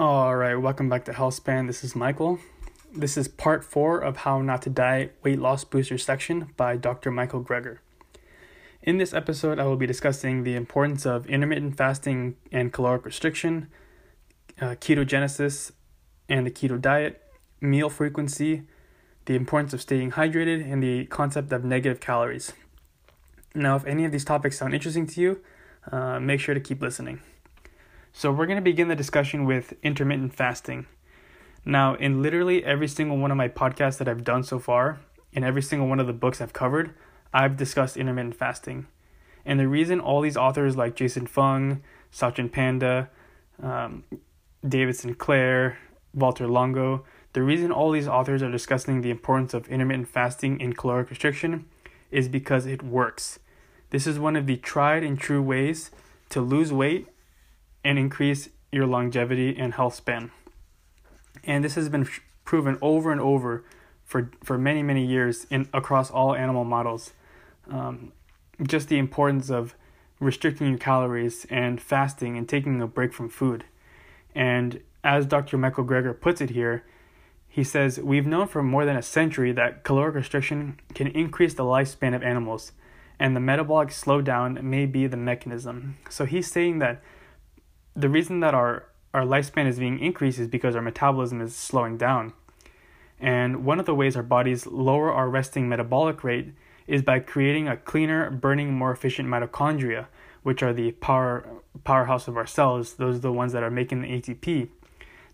All right, welcome back to Healthspan. This is Michael. This is part four of How Not to Diet Weight Loss Booster section by Dr. Michael Greger. In this episode, I will be discussing the importance of intermittent fasting and caloric restriction, uh, ketogenesis and the keto diet, meal frequency, the importance of staying hydrated, and the concept of negative calories. Now, if any of these topics sound interesting to you, uh, make sure to keep listening. So, we're going to begin the discussion with intermittent fasting. Now, in literally every single one of my podcasts that I've done so far, in every single one of the books I've covered, I've discussed intermittent fasting. And the reason all these authors like Jason Fung, Sachin Panda, um, David Sinclair, Walter Longo, the reason all these authors are discussing the importance of intermittent fasting in caloric restriction is because it works. This is one of the tried and true ways to lose weight and increase your longevity and health span. And this has been proven over and over for, for many, many years in across all animal models. Um, just the importance of restricting your calories and fasting and taking a break from food. And as Dr. Michael Greger puts it here, he says, We've known for more than a century that caloric restriction can increase the lifespan of animals, and the metabolic slowdown may be the mechanism. So he's saying that the reason that our, our lifespan is being increased is because our metabolism is slowing down. And one of the ways our bodies lower our resting metabolic rate is by creating a cleaner, burning, more efficient mitochondria, which are the power powerhouse of our cells. Those are the ones that are making the ATP.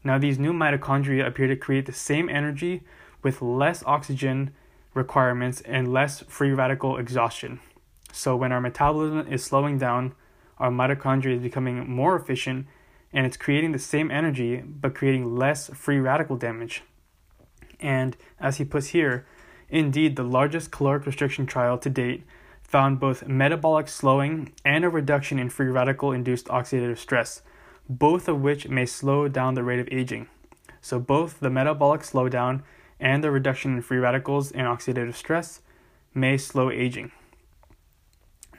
Now, these new mitochondria appear to create the same energy with less oxygen requirements and less free radical exhaustion. So, when our metabolism is slowing down, our mitochondria is becoming more efficient and it's creating the same energy but creating less free radical damage. And as he puts here, indeed, the largest caloric restriction trial to date found both metabolic slowing and a reduction in free radical induced oxidative stress, both of which may slow down the rate of aging. So, both the metabolic slowdown and the reduction in free radicals and oxidative stress may slow aging.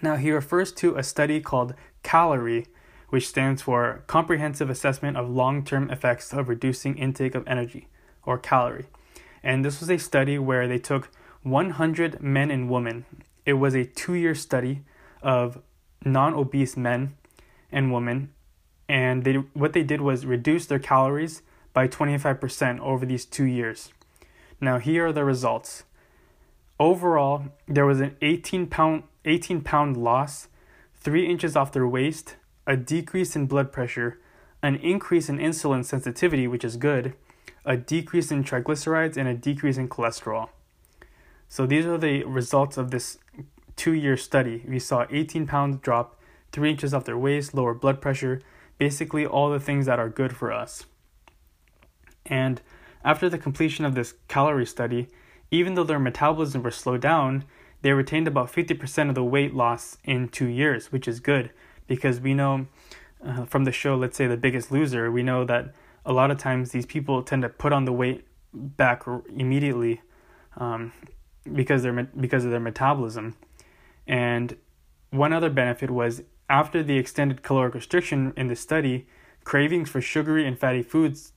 Now, he refers to a study called CALERIE, which stands for Comprehensive Assessment of Long Term Effects of Reducing Intake of Energy, or CALERIE. And this was a study where they took 100 men and women. It was a two year study of non obese men and women. And they, what they did was reduce their calories by 25% over these two years. Now, here are the results. Overall, there was an 18 pound 18 pound loss, 3 inches off their waist, a decrease in blood pressure, an increase in insulin sensitivity, which is good, a decrease in triglycerides, and a decrease in cholesterol. So these are the results of this two year study. We saw 18 pounds drop, 3 inches off their waist, lower blood pressure, basically all the things that are good for us. And after the completion of this CALERIE study, even though their metabolism was slowed down, they retained about 50% of the weight loss in two years, which is good because we know uh, from the show, let's say The Biggest Loser, we know that a lot of times these people tend to put on the weight back immediately um, because they're because of their metabolism. And one other benefit was after the extended caloric restriction in the study, cravings for sugary and fatty foods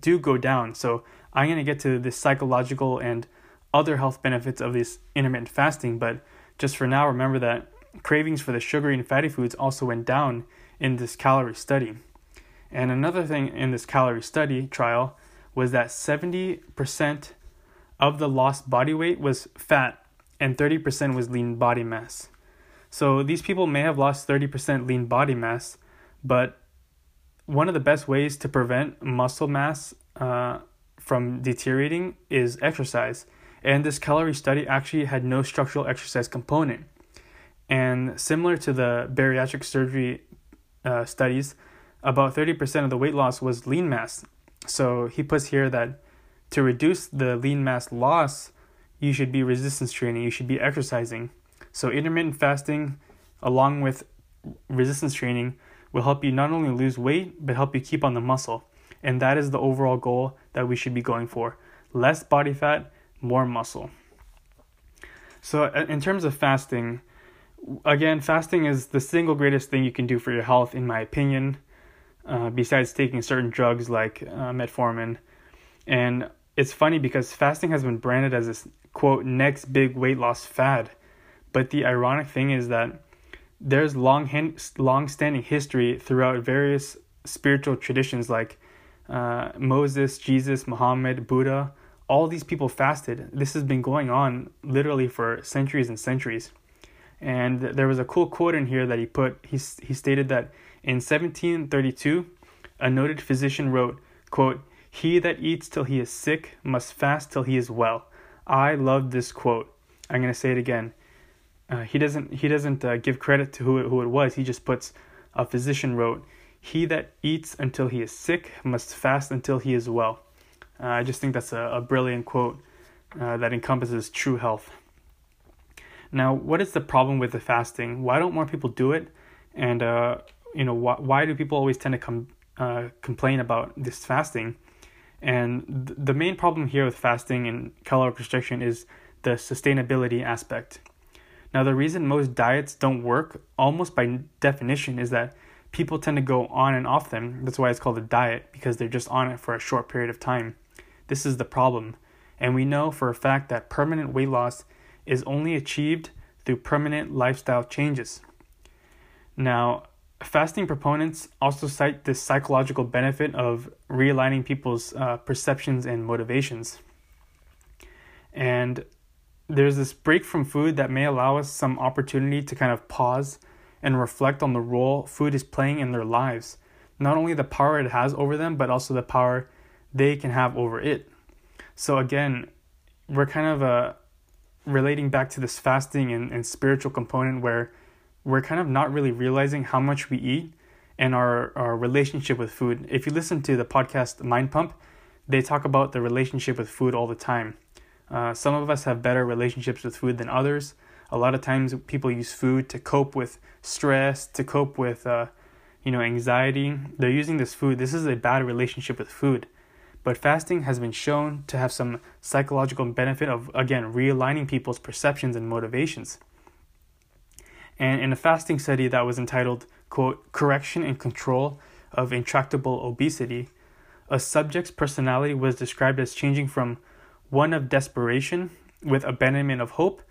do go down. So I'm going to get to the psychological and other health benefits of this intermittent fasting, but just for now, remember that cravings for the sugary and fatty foods also went down in this CALERIE study. And another thing in this CALERIE study trial was that 70% of the lost body weight was fat and 30% was lean body mass. So these people may have lost 30% lean body mass, but one of the best ways to prevent muscle mass uh, from deteriorating is exercise. And this CALERIE study actually had no structural exercise component. And similar to the bariatric surgery uh, studies, about 30% of the weight loss was lean mass. So he puts here that to reduce the lean mass loss, you should be resistance training, you should be exercising. So intermittent fasting, along with resistance training, will help you not only lose weight, but help you keep on the muscle. And that is the overall goal that we should be going for. Less body fat, more muscle. So, in terms of fasting, again, fasting is the single greatest thing you can do for your health, in my opinion. uh, besides taking certain drugs like uh, metformin. And it's funny because fasting has been branded as this quote next big weight loss fad. But the ironic thing is that there's long hand, long standing history throughout various spiritual traditions like uh, Moses, Jesus, Muhammad, Buddha. All these people fasted. This has been going on literally for centuries and centuries. And there was a cool quote in here that he put. He, he stated that in 1732, a noted physician wrote, quote, He that eats till he is sick must fast till he is well. I love this quote. I'm going to say it again. Uh, he doesn't he doesn't uh, give credit to who it, who it was. He just puts a physician wrote, "He that eats until he is sick must fast until he is well." Uh, I just think that's a, a brilliant quote uh, that encompasses true health. Now, what is the problem with the fasting? Why don't more people do it? And uh, you know, why why do people always tend to come uh, complain about this fasting? And th- the main problem here with fasting and caloric restriction is the sustainability aspect. Now, the reason most diets don't work, almost by definition, is that people tend to go on and off them. That's why it's called a diet, because they're just on it for a short period of time. This is the problem. And we know for a fact that permanent weight loss is only achieved through permanent lifestyle changes. Now, fasting proponents also cite this psychological benefit of realigning people's uh, perceptions and motivations. And there's this break from food that may allow us some opportunity to kind of pause and reflect on the role food is playing in their lives. Not only the power it has over them, but also the power they can have over it. So, again, we're kind of uh, relating back to this fasting and, and spiritual component where we're kind of not really realizing how much we eat and our, our relationship with food. If you listen to the podcast Mind Pump, they talk about the relationship with food all the time. Uh, some of us have better relationships with food than others. A lot of times, people use food to cope with stress, to cope with, uh, you know, anxiety. They're using this food. This is a bad relationship with food. But fasting has been shown to have some psychological benefit of, again, realigning people's perceptions and motivations. And in a fasting study that was entitled, quote, Correction and Control of Intractable Obesity, a subject's personality was described as changing from one of desperation with abandonment of hope,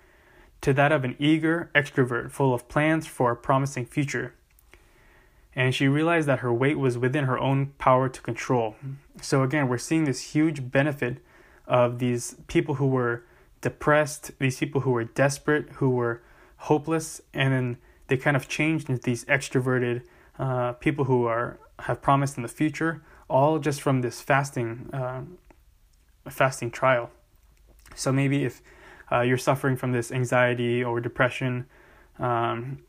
to that of an eager extrovert full of plans for a promising future. And she realized that her weight was within her own power to control. So, again, we're seeing this huge benefit of these people who were depressed, these people who were desperate, who were hopeless, and then they kind of changed into these extroverted uh, people who are have promised in the future, all just from this fasting uh, fasting trial. So maybe if uh, you're suffering from this anxiety or depression, um,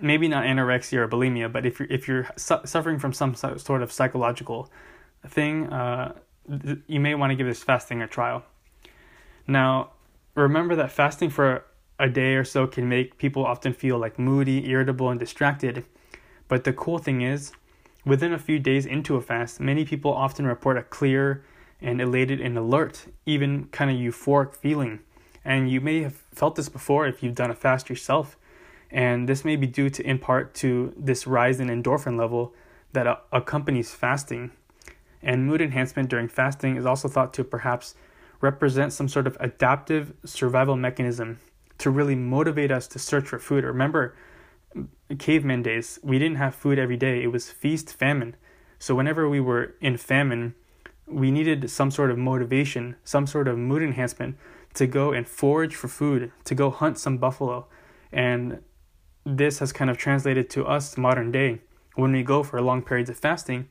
maybe not anorexia or bulimia, but if you're if you're su- suffering from some sort of psychological thing, uh, th- you may want to give this fasting a trial. Now, remember that fasting for a day or so can make people often feel like moody, irritable, and distracted. But the cool thing is, within a few days into a fast, many people often report a clear and elated and alert, even kind of euphoric feeling. And you may have felt this before if you've done a fast yourself. And this may be due to, in part, to this rise in endorphin level that accompanies fasting. And mood enhancement during fasting is also thought to perhaps represent some sort of adaptive survival mechanism to really motivate us to search for food. Remember, caveman days, we didn't have food every day, it was feast famine. So, whenever we were in famine, we needed some sort of motivation, some sort of mood enhancement to go and forage for food, to go hunt some buffalo. And this has kind of translated to us modern day. When we go for long periods of fasting,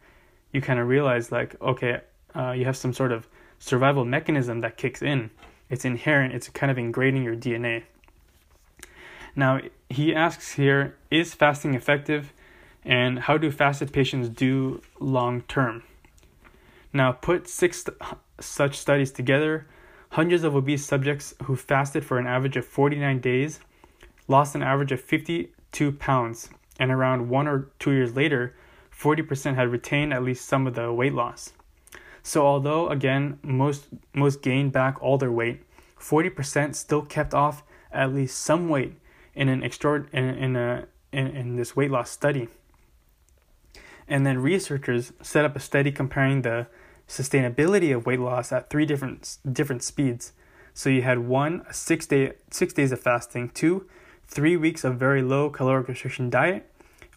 you kind of realize, like, okay, uh, you have some sort of survival mechanism that kicks in. It's inherent, it's kind of ingrained in your DNA. Now, he asks here Is fasting effective? And how do fasted patients do long term? Now, put six such studies together. Hundreds of obese subjects who fasted for an average of 49 days lost an average of 52 pounds, and around one or two years later, 40% had retained at least some of the weight loss. So, although again most most gained back all their weight, 40% still kept off at least some weight in an extra in, in a in, in this weight loss study. And then researchers set up a study comparing the sustainability of weight loss at three different different speeds. So you had one, six day six days of fasting, two, three weeks of very low caloric restriction diet,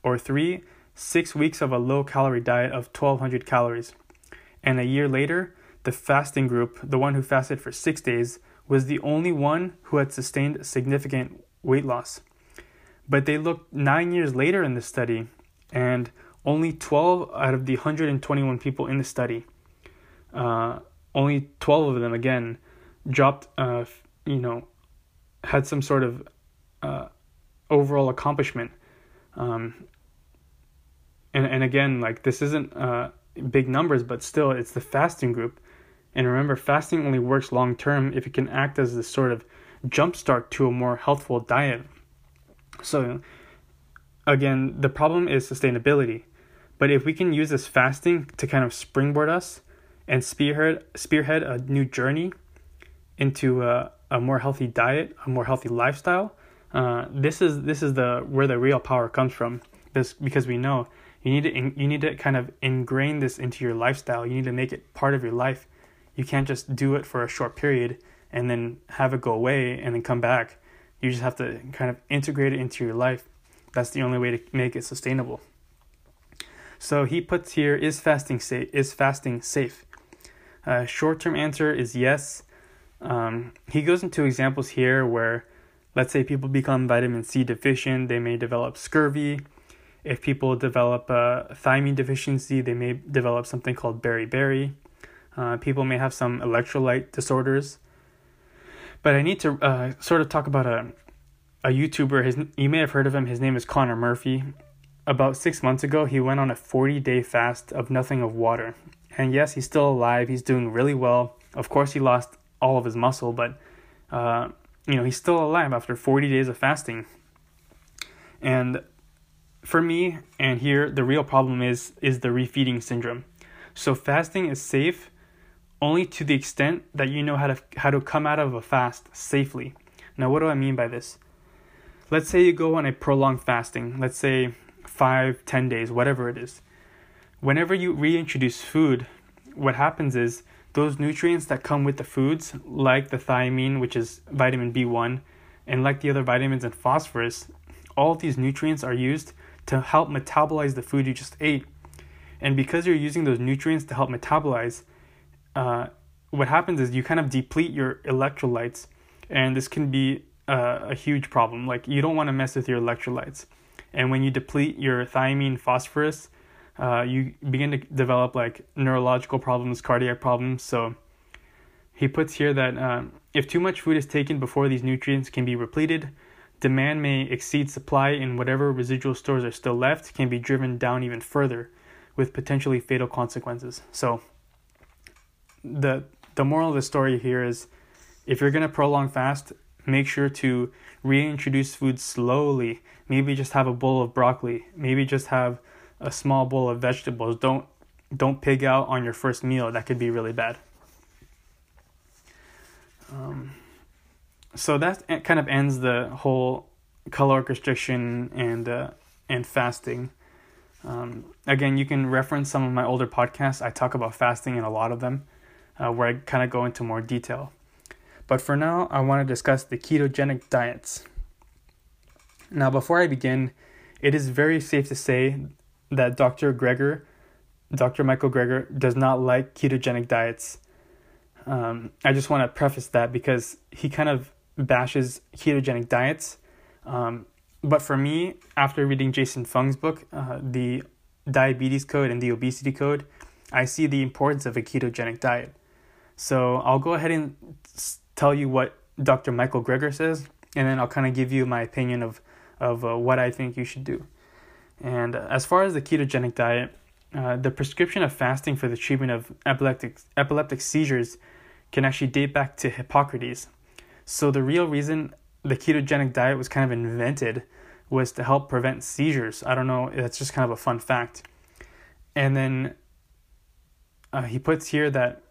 or three, six weeks of a low calorie diet of 1200 calories. And a year later, the fasting group, the one who fasted for six days, was the only one who had sustained significant weight loss. But they looked nine years later in the study, and only 12 out of the 121 people in the study, uh, only 12 of them again dropped, uh, you know, had some sort of uh, overall accomplishment. Um, and and again, like this isn't uh, big numbers, but still, it's the fasting group. And remember, fasting only works long term if it can act as this sort of jumpstart to a more healthful diet. So, again, the problem is sustainability. But if we can use this fasting to kind of springboard us and spearhead spearhead a new journey into a, a more healthy diet, a more healthy lifestyle, uh, this is this is the where the real power comes from. This because we know you need to you need to kind of ingrain this into your lifestyle. You need to make it part of your life. You can't just do it for a short period and then have it go away and then come back. You just have to kind of integrate it into your life. That's the only way to make it sustainable. So he puts here is fasting safe? Is fasting safe? Uh, short term answer is yes. Um, he goes into examples here where, let's say, people become vitamin C deficient, they may develop scurvy. If people develop a thiamine deficiency, they may develop something called beriberi. Uh, people may have some electrolyte disorders. But I need to uh, sort of talk about a a YouTuber. His you may have heard of him. His name is Connor Murphy. About six months ago, he went on a 40 day fast of nothing of water. And yes, he's still alive. He's doing really well. Of course, he lost all of his muscle, but uh, you know he's still alive after 40 days of fasting. And for me, and here the real problem is is the refeeding syndrome. So fasting is safe only to the extent that you know how to how to come out of a fast safely. Now, what do I mean by this? Let's say you go on a prolonged fasting. Let's say five, ten days, whatever it is. Whenever you reintroduce food, what happens is those nutrients that come with the foods, like the thiamine, which is vitamin B1, and like the other vitamins and phosphorus, all these nutrients are used to help metabolize the food you just ate. And because you're using those nutrients to help metabolize, uh, what happens is you kind of deplete your electrolytes, and this can be uh, a huge problem. Like, you don't want to mess with your electrolytes. And when you deplete your thiamine, phosphorus, uh, you begin to develop like neurological problems, cardiac problems. So he puts here that um, if too much food is taken before these nutrients can be repleted, demand may exceed supply, and whatever residual stores are still left can be driven down even further, with potentially fatal consequences. So the the moral of the story here is if you're gonna prolong fast, make sure to reintroduce food slowly. Maybe just have a bowl of broccoli. Maybe just have a small bowl of vegetables. Don't don't pig out on your first meal. That could be really bad. Um, so that kind of ends the whole caloric restriction and uh, and fasting. Um, again, you can reference some of my older podcasts. I talk about fasting in a lot of them, uh, where I kind of go into more detail. But for now, I want to discuss the ketogenic diets. Now, before I begin, it is very safe to say that Dr. Greger, Dr. Michael Greger, does not like ketogenic diets. Um, I just want to preface that because he kind of bashes ketogenic diets. Um, but for me, after reading Jason Fung's book, uh, The Diabetes Code and the Obesity Code, I see the importance of a ketogenic diet. So I'll go ahead and tell you what Dr. Michael Greger says, and then I'll kind of give you my opinion of, of uh, what I think you should do. And as far as the ketogenic diet, uh, the prescription of fasting for the treatment of epileptic, epileptic seizures can actually date back to Hippocrates. So the real reason the ketogenic diet was kind of invented was to help prevent seizures. I don't know, that's just kind of a fun fact. And then uh, he puts here that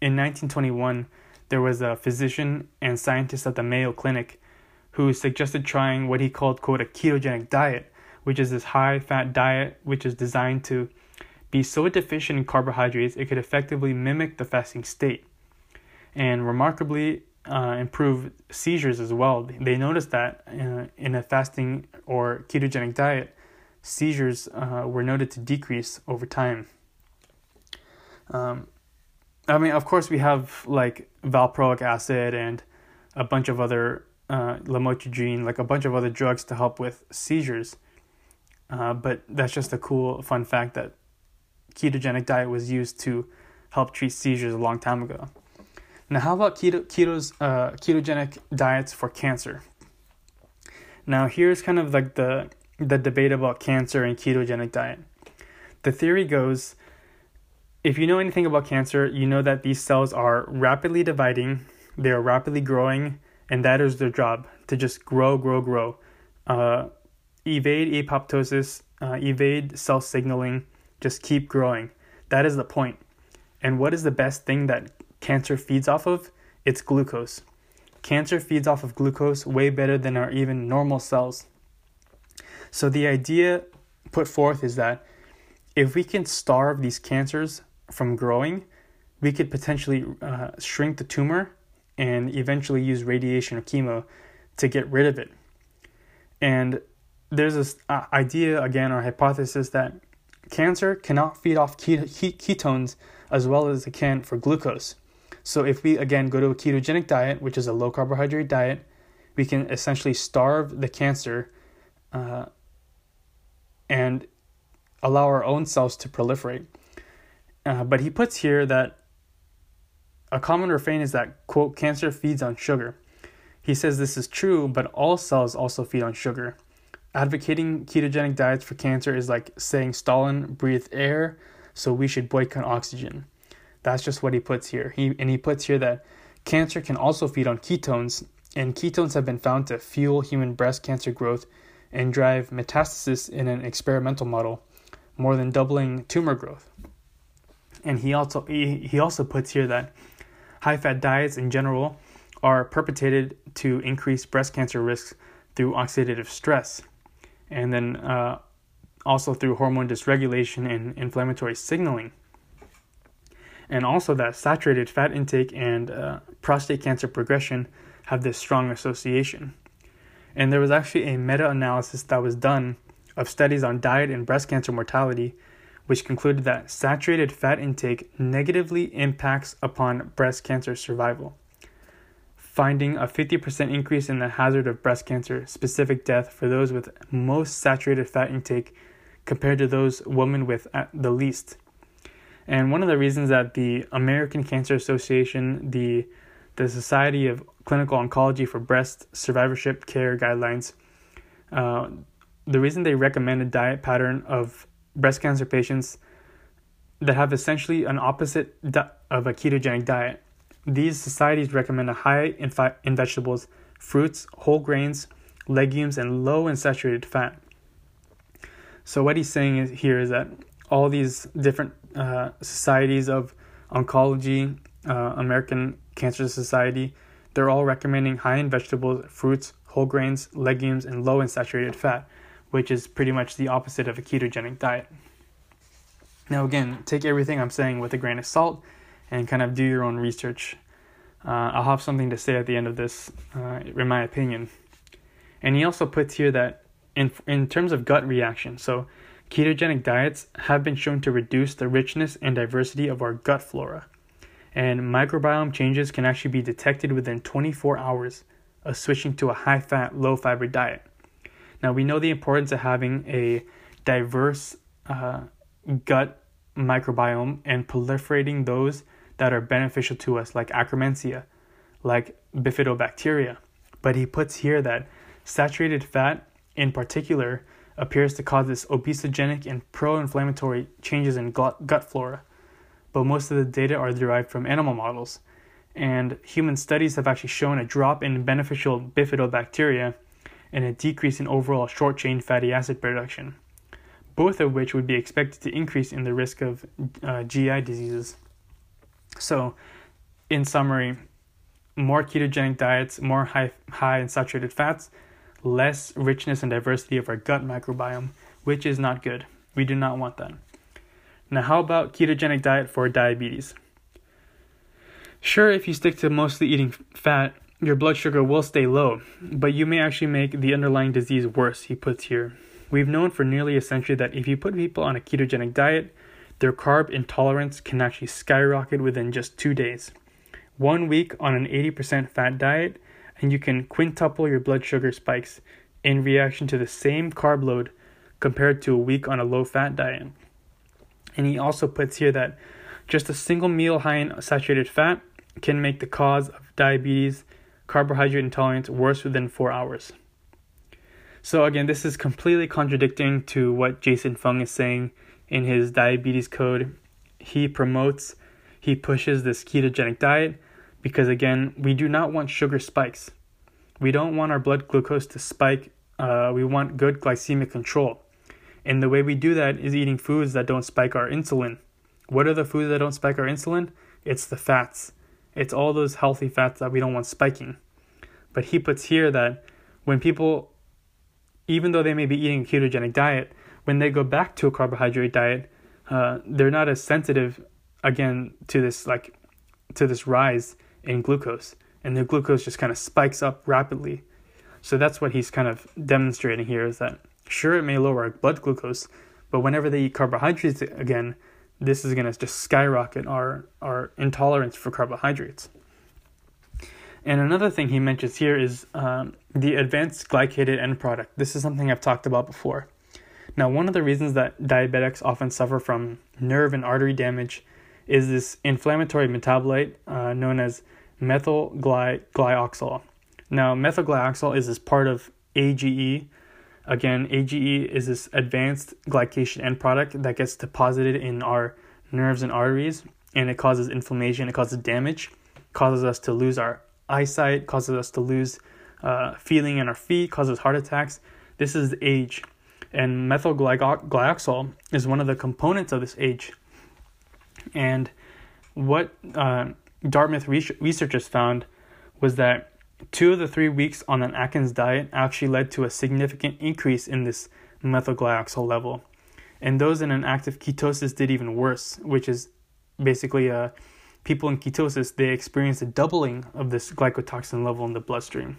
in 1921, there was a physician and scientist at the Mayo Clinic who suggested trying what he called, quote, a ketogenic diet, which is this high fat diet which is designed to be so deficient in carbohydrates it could effectively mimic the fasting state and remarkably uh, improve seizures as well. They noticed that uh, in a fasting or ketogenic diet, seizures uh, were noted to decrease over time. Um, I mean, of course, we have like valproic acid and a bunch of other uh, lamotrigine, like a bunch of other drugs to help with seizures. Uh, but that's just a cool fun fact that ketogenic diet was used to help treat seizures a long time ago. Now, how about keto, keto's, uh, ketogenic diets for cancer? Now, here's kind of like the the debate about cancer and ketogenic diet. The theory goes if you know anything about cancer, you know that these cells are rapidly dividing, they are rapidly growing, and that is their job to just grow, grow, grow. Uh, evade apoptosis, uh, evade cell signaling, just keep growing. That is the point. And what is the best thing that cancer feeds off of? It's glucose. Cancer feeds off of glucose way better than our even normal cells. So the idea put forth is that if we can starve these cancers from growing, we could potentially uh, shrink the tumor and eventually use radiation or chemo to get rid of it. And there's this uh, idea, again, or hypothesis that cancer cannot feed off ketones as well as it can for glucose. So if we, again, go to a ketogenic diet, which is a low carbohydrate diet, we can essentially starve the cancer uh, and allow our own cells to proliferate. Uh, but he puts here that a common refrain is that, quote, cancer feeds on sugar. He says this is true, but all cells also feed on sugar. Advocating ketogenic diets for cancer is like saying Stalin breathed air, so we should boycott oxygen. That's just what he puts here. He and he puts here that cancer can also feed on ketones, and ketones have been found to fuel human breast cancer growth and drive metastasis in an experimental model, more than doubling tumor growth. And he also he, he also puts here that high fat diets in general are perpetrated to increase breast cancer risks through oxidative stress, and then uh, also through hormone dysregulation and inflammatory signaling. And also that saturated fat intake and uh, prostate cancer progression have this strong association. And there was actually a meta analysis that was done of studies on diet and breast cancer mortality, which concluded that saturated fat intake negatively impacts upon breast cancer survival, finding a 50% increase in the hazard of breast cancer specific death for those with most saturated fat intake compared to those women with the least. And one of the reasons that the American Cancer Association, the the Society of Clinical Oncology for Breast Survivorship Care Guidelines, uh, the reason they recommend a diet pattern of breast cancer patients that have essentially an opposite di- of a ketogenic diet. These societies recommend a high in, in vegetables, fruits, whole grains, legumes, and low in saturated fat. So what he's saying is, here is that all these different uh, societies of oncology, uh, American Cancer Society, they're all recommending high in vegetables, fruits, whole grains, legumes, and low in saturated fat, which is pretty much the opposite of a ketogenic diet. Now, again, take everything I'm saying with a grain of salt and kind of do your own research. Uh, I'll have something to say at the end of this, uh, in my opinion. And he also puts here that in in terms of gut reaction, so ketogenic diets have been shown to reduce the richness and diversity of our gut flora and microbiome changes can actually be detected within 24 hours of switching to a high fat, low fiber diet. Now, we know the importance of having a diverse uh, gut microbiome and proliferating those that are beneficial to us, like Akkermansia, like bifidobacteria. But he puts here that saturated fat, in particular, appears to cause this obesogenic and pro inflammatory changes in gut flora but most of the data are derived from animal models. And human studies have actually shown a drop in beneficial bifidobacteria and a decrease in overall short chain fatty acid production, both of which would be expected to increase in the risk of uh, GI diseases. So, in summary, more ketogenic diets, more high, high in saturated fats, less richness and diversity of our gut microbiome, which is not good. We do not want that. Now, how about ketogenic diet for diabetes? Sure, if you stick to mostly eating fat, your blood sugar will stay low, but you may actually make the underlying disease worse, he puts here. We've known for nearly a century that if you put people on a ketogenic diet, their carb intolerance can actually skyrocket within just two days. One week on an 80% fat diet, and you can quintuple your blood sugar spikes in reaction to the same carb load compared to a week on a low fat diet. And he also puts here that just a single meal high in saturated fat can make the cause of diabetes, carbohydrate intolerance worse within four hours. So, again, this is completely contradicting to what Jason Fung is saying in his diabetes code. He promotes, he pushes this ketogenic diet because, again, we do not want sugar spikes. We don't want our blood glucose to spike. Uh, we want good glycemic control. And the way we do that is eating foods that don't spike our insulin. What are the foods that don't spike our insulin? It's the fats. It's all those healthy fats that we don't want spiking. But he puts here that when people, even though they may be eating a ketogenic diet, when they go back to a carbohydrate diet, uh, they're not as sensitive again to this like to this rise in glucose, and the glucose just kind of spikes up rapidly. So that's what he's kind of demonstrating here is that Sure, it may lower our blood glucose, but whenever they eat carbohydrates again, this is going to just skyrocket our, our intolerance for carbohydrates. And another thing he mentions here is um, the advanced glycated end product. This is something I've talked about before. Now, one of the reasons that diabetics often suffer from nerve and artery damage is this inflammatory metabolite uh, known as methylglyoxal. Now, methylglyoxal is this part of AGE, Again, AGE is this advanced glycation end product that gets deposited in our nerves and arteries and it causes inflammation, it causes damage, causes us to lose our eyesight, causes us to lose uh, feeling in our feet, causes heart attacks. This is age. And methylglyoxal is one of the components of this H. And what uh, Dartmouth researchers found was that Two of the three weeks on an Atkins diet actually led to a significant increase in this methylglyoxal level. And those in an active ketosis did even worse, which is basically uh, people in ketosis, they experience a doubling of this glycotoxin level in the bloodstream.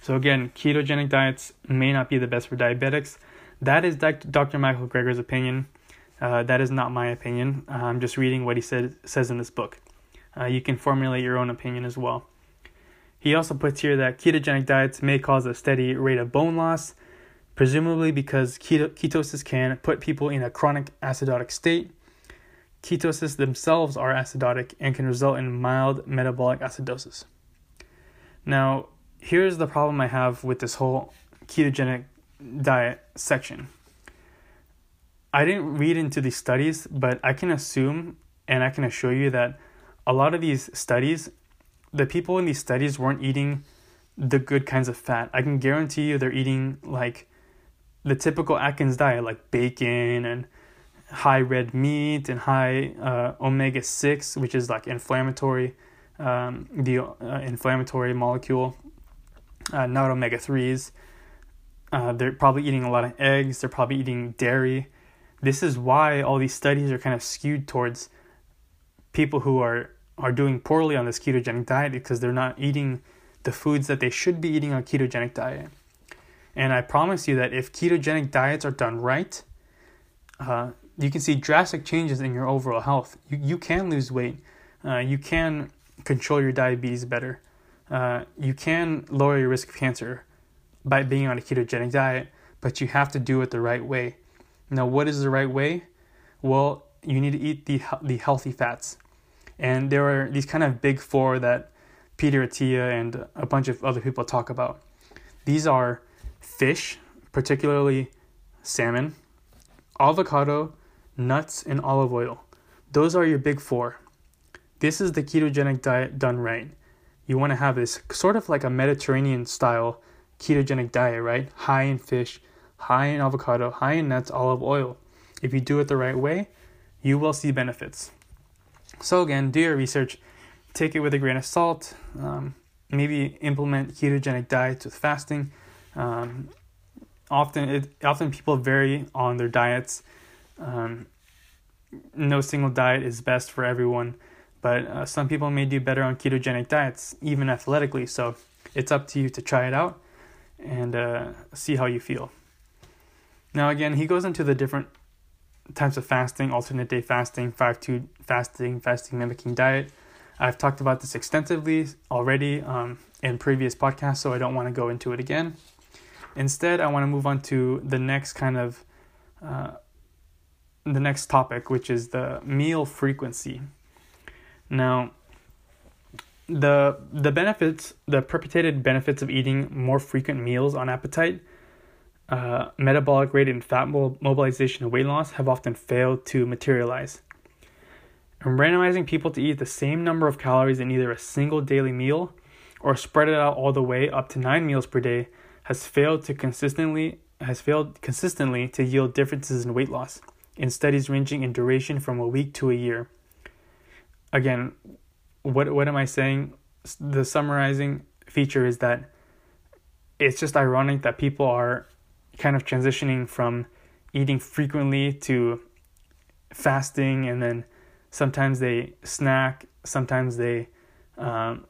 So, again, ketogenic diets may not be the best for diabetics. That is Dr. Michael Greger's opinion. Uh, that is not my opinion. I'm just reading what he said, says in this book. Uh, you can formulate your own opinion as well. He also puts here that ketogenic diets may cause a steady rate of bone loss, presumably because keto- ketosis can put people in a chronic acidotic state. Ketosis themselves are acidotic and can result in mild metabolic acidosis. Now, here's the problem I have with this whole ketogenic diet section. I didn't read into these studies, but I can assume and I can assure you that a lot of these studies the people in these studies weren't eating the good kinds of fat. I can guarantee you they're eating like the typical Atkins diet, like bacon and high red meat and high uh, omega 6, which is like inflammatory, um, the uh, inflammatory molecule, uh, not omega 3s. Uh, they're probably eating a lot of eggs, they're probably eating dairy. This is why all these studies are kind of skewed towards people who are are doing poorly on this ketogenic diet because they're not eating the foods that they should be eating on a ketogenic diet. And I promise you that if ketogenic diets are done right, uh, you can see drastic changes in your overall health. You, you can lose weight. Uh, you can control your diabetes better. Uh, you can lower your risk of cancer by being on a ketogenic diet, but you have to do it the right way. Now, what is the right way? Well, you need to eat the, the healthy fats. And there are these kind of big four that Peter Attia and a bunch of other people talk about. These are fish, particularly salmon, avocado, nuts, and olive oil. Those are your big four. This is the ketogenic diet done right. You want to have this sort of like a Mediterranean style ketogenic diet, right? High in fish, high in avocado, high in nuts, olive oil. If you do it the right way, you will see benefits. So again, do your research, take it with a grain of salt. Um, maybe implement ketogenic diets with fasting. Um, often, it often people vary on their diets, um, no single diet is best for everyone, but uh, some people may do better on ketogenic diets, even athletically. So it's up to you to try it out and uh, see how you feel. Now, again, he goes into the different types of fasting alternate day fasting, 5 2 fasting, fasting mimicking diet. I've talked about this extensively already um, in previous podcasts, so I don't want to go into it again. Instead, I want to move on to the next kind of uh, the next topic, which is the meal frequency. Now, the the benefits, the perpetuated benefits of eating more frequent meals on appetite, uh, metabolic rate, and fat mobilization and weight loss have often failed to materialize. And randomizing people to eat the same number of calories in either a single daily meal or spread it out all the way up to nine meals per day has failed to consistently has failed consistently to yield differences in weight loss in studies ranging in duration from a week to a year. Again, what what am I saying? The summarizing feature is that it's just ironic that people are kind of transitioning from eating frequently to fasting and then sometimes they snack sometimes they um,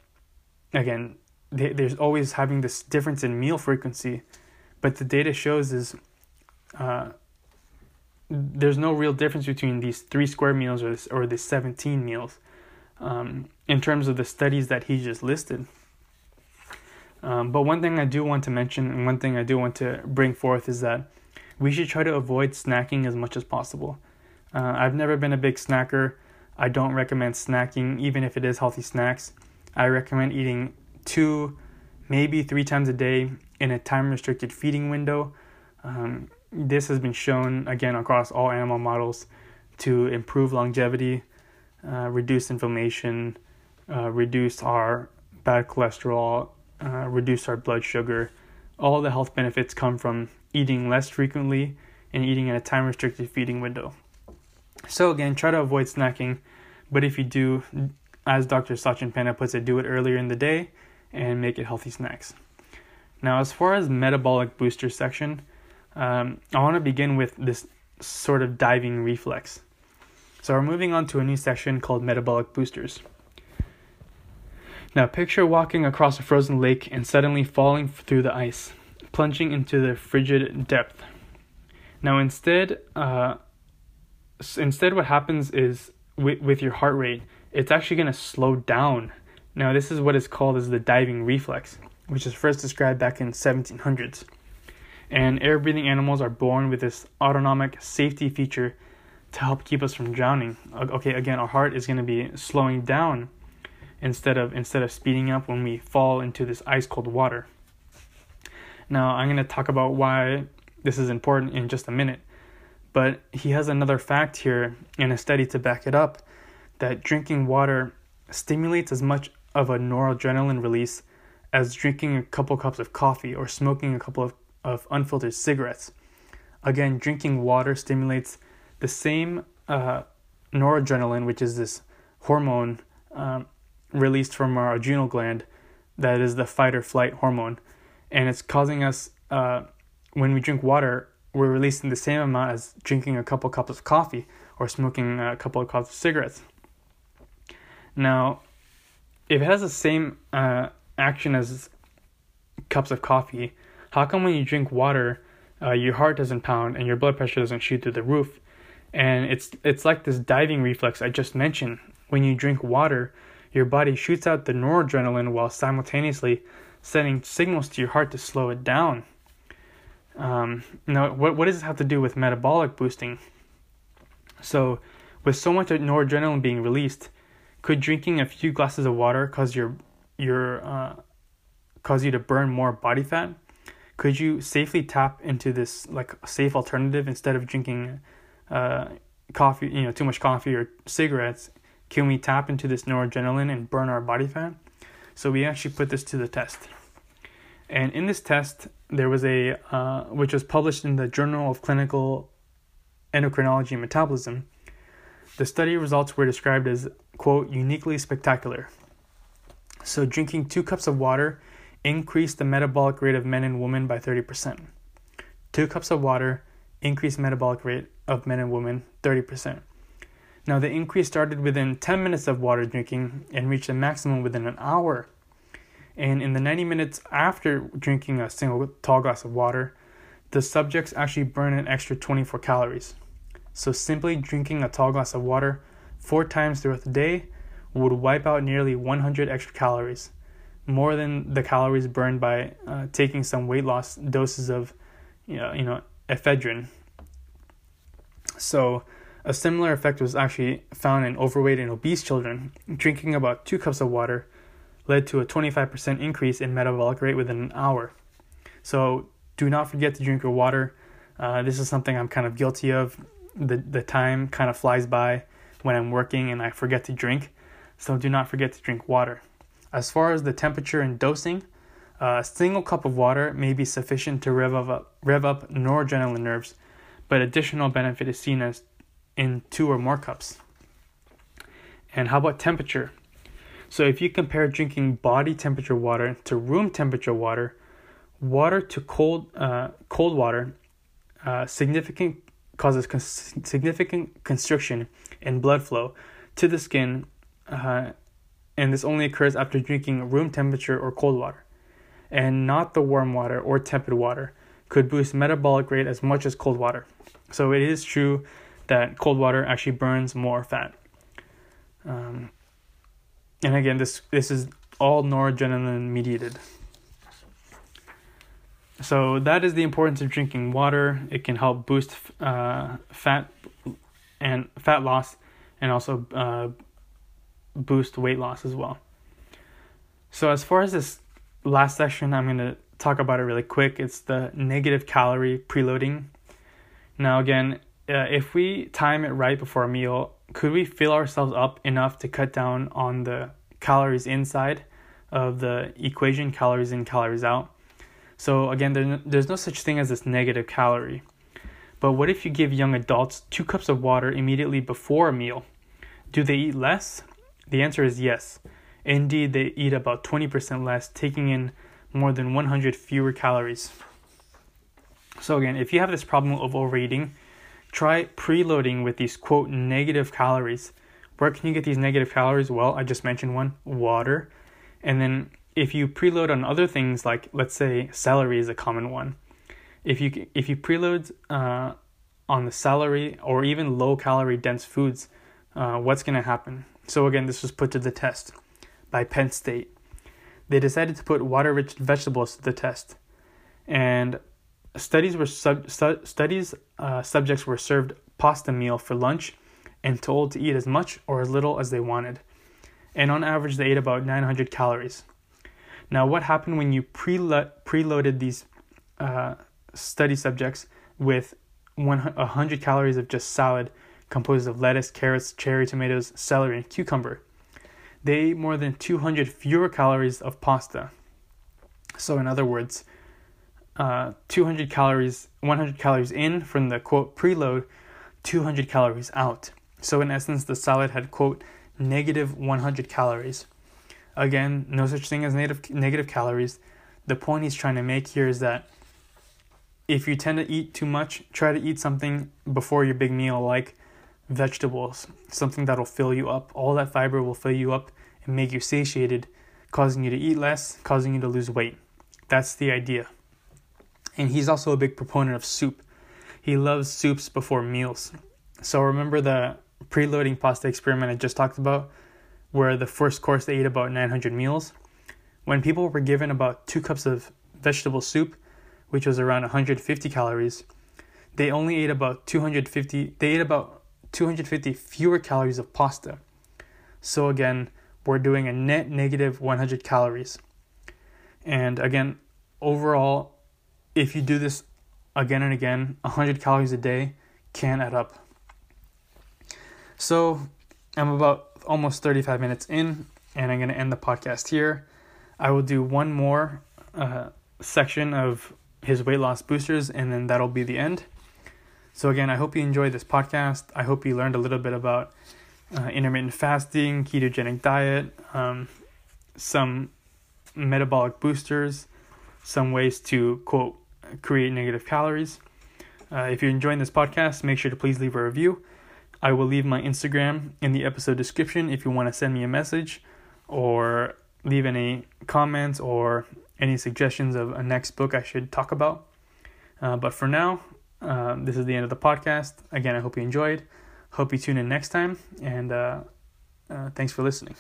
again they, there's always having this difference in meal frequency but the data shows is uh, there's no real difference between these three square meals or, this, or the 17 meals um, in terms of the studies that he just listed. Um, but one thing I do want to mention and one thing I do want to bring forth is that we should try to avoid snacking as much as possible. Uh, I've never been a big snacker. I don't recommend snacking, even if it is healthy snacks. I recommend eating two, maybe three times a day in a time restricted feeding window. Um, this has been shown again across all animal models to improve longevity, uh, reduce inflammation, uh, reduce our bad cholesterol, uh, reduce our blood sugar. All the health benefits come from eating less frequently and eating in a time restricted feeding window. So, again, try to avoid snacking, but if you do, as Dr. Sachin Panda puts it, do it earlier in the day and make it healthy snacks. Now, as far as metabolic booster section, um, I want to begin with this sort of diving reflex. So we're moving on to a new section called metabolic boosters. Now picture walking across a frozen lake and suddenly falling through the ice, plunging into the frigid depth. Now instead, uh, instead what happens is with, with your heart rate, it's actually going to slow down. Now this is what is called as the diving reflex, which is first described back in 1700s. And air breathing animals are born with this autonomic safety feature to help keep us from drowning. Okay, again, our heart is going to be slowing down instead of instead of speeding up when we fall into this ice cold water. Now, I'm going to talk about why this is important in just a minute. But he has another fact here in a study to back it up that drinking water stimulates as much of a noradrenaline release as drinking a couple cups of coffee or smoking a couple of of unfiltered cigarettes. Again, drinking water stimulates the same uh, noradrenaline, which is this hormone um, released from our adrenal gland, that is the fight or flight hormone, and it's causing us uh, when we drink water, we're releasing the same amount as drinking a couple cups of coffee or smoking a couple of cups of cigarettes. Now, if it has the same uh, action as cups of coffee, how come when you drink water, uh, your heart doesn't pound and your blood pressure doesn't shoot through the roof? And it's it's like this diving reflex I just mentioned. When you drink water, your body shoots out the noradrenaline while simultaneously sending signals to your heart to slow it down. Um, now, what what does this have to do with metabolic boosting? So, with so much noradrenaline being released, could drinking a few glasses of water cause your your uh, cause you to burn more body fat? could you safely tap into this like safe alternative instead of drinking uh, coffee, you know, too much coffee or cigarettes? Can we tap into this noradrenaline and burn our body fat? So we actually put this to the test. And in this test, there was a, uh, which was published in the Journal of Clinical Endocrinology and Metabolism. The study results were described as, quote, uniquely spectacular. So drinking two cups of water increased the metabolic rate of men and women by 30%. Two cups of water increase metabolic rate of men and women 30%. Now, the increase started within 10 minutes of water drinking and reached a maximum within an hour. And in the 90 minutes after drinking a single tall glass of water, the subjects actually burn an extra 24 calories. So, simply drinking a tall glass of water four times throughout the day would wipe out nearly 100 extra calories, more than the calories burned by uh, taking some weight loss doses of, you know, you know, ephedrine. So, a similar effect was actually found in overweight and obese children. Drinking about two cups of water led to a 25% increase in metabolic rate within an hour. So, do not forget to drink your water. Uh, this is something I'm kind of guilty of. The, the time kind of flies by when I'm working and I forget to drink. So, do not forget to drink water. As far as the temperature and dosing, a single cup of water may be sufficient to rev up, rev up noradrenaline nerves, but additional benefit is seen as in two or more cups. And how about temperature? So if you compare drinking body temperature water to room temperature water, water to cold uh, cold water uh, significant causes cons- significant constriction in blood flow to the skin, uh, and this only occurs after drinking room temperature or cold water, and not the warm water or tepid water could boost metabolic rate as much as cold water. So it is true that cold water actually burns more fat. Um, and again, this this is all noradrenaline mediated. So that is the importance of drinking water. It can help boost uh, fat and fat loss, and also uh, boost weight loss as well. So as far as this last section, I'm going to talk about it really quick. It's the negative calorie preloading. Now again, uh, if we time it right before a meal, could we fill ourselves up enough to cut down on the calories inside of the equation, calories in, calories out? So again, there, there's no such thing as this negative calorie. But what if you give young adults two cups of water immediately before a meal? Do they eat less? The answer is yes. Indeed, they eat about 20% less, taking in more than 100 fewer calories. So, again, if you have this problem of overeating, Try preloading with these quote negative calories. Where can you get these negative calories? Well, I just mentioned one water. And then if you preload on other things, like let's say celery is a common one. If you if you preload uh, on the celery or even low calorie dense foods, uh, what's going to happen? So again, this was put to the test by Penn State. They decided to put water-rich vegetables to the test, and studies were sub, stu- studies uh, subjects were served pasta meal for lunch and told to eat as much or as little as they wanted. And on average they ate about 900 calories. Now what happened when you pre- preloaded these uh, study subjects with 100 calories of just salad composed of lettuce carrots cherry tomatoes celery and cucumber they ate more than 200 fewer calories of pasta so in other words uh, 200 calories, 100 calories in from the quote preload, 200 calories out. So in essence, the salad had quote negative 100 calories. Again, no such thing as negative negative calories. The point he's trying to make here is that if you tend to eat too much, try to eat something before your big meal, like vegetables, something that'll fill you up. All that fiber will fill you up and make you satiated, causing you to eat less, causing you to lose weight. That's the idea and he's also a big proponent of soup. He loves soups before meals. So remember the preloading pasta experiment I just talked about, where the first course they ate about 900 meals? When people were given about two cups of vegetable soup, which was around 150 calories, they only ate about 250. They ate about 250 fewer calories of pasta. So again, we're doing a net negative 100 calories. And again, overall, if you do this again and again, 100 calories a day can add up. So I'm about almost 35 minutes in, and I'm going to end the podcast here. I will do one more uh, section of his weight loss boosters, and then that'll be the end. So, again, I hope you enjoyed this podcast. I hope you learned a little bit about uh, intermittent fasting, ketogenic diet, um, some metabolic boosters, some ways to quote create negative calories. Uh, if you're enjoying this podcast, make sure to please leave a review. I will leave my Instagram in the episode description if you want to send me a message or leave any comments or any suggestions of a next book I should talk about. Uh, but for now, uh, this is the end of the podcast. Again, I hope you enjoyed. Hope you tune in next time, and uh, uh thanks for listening.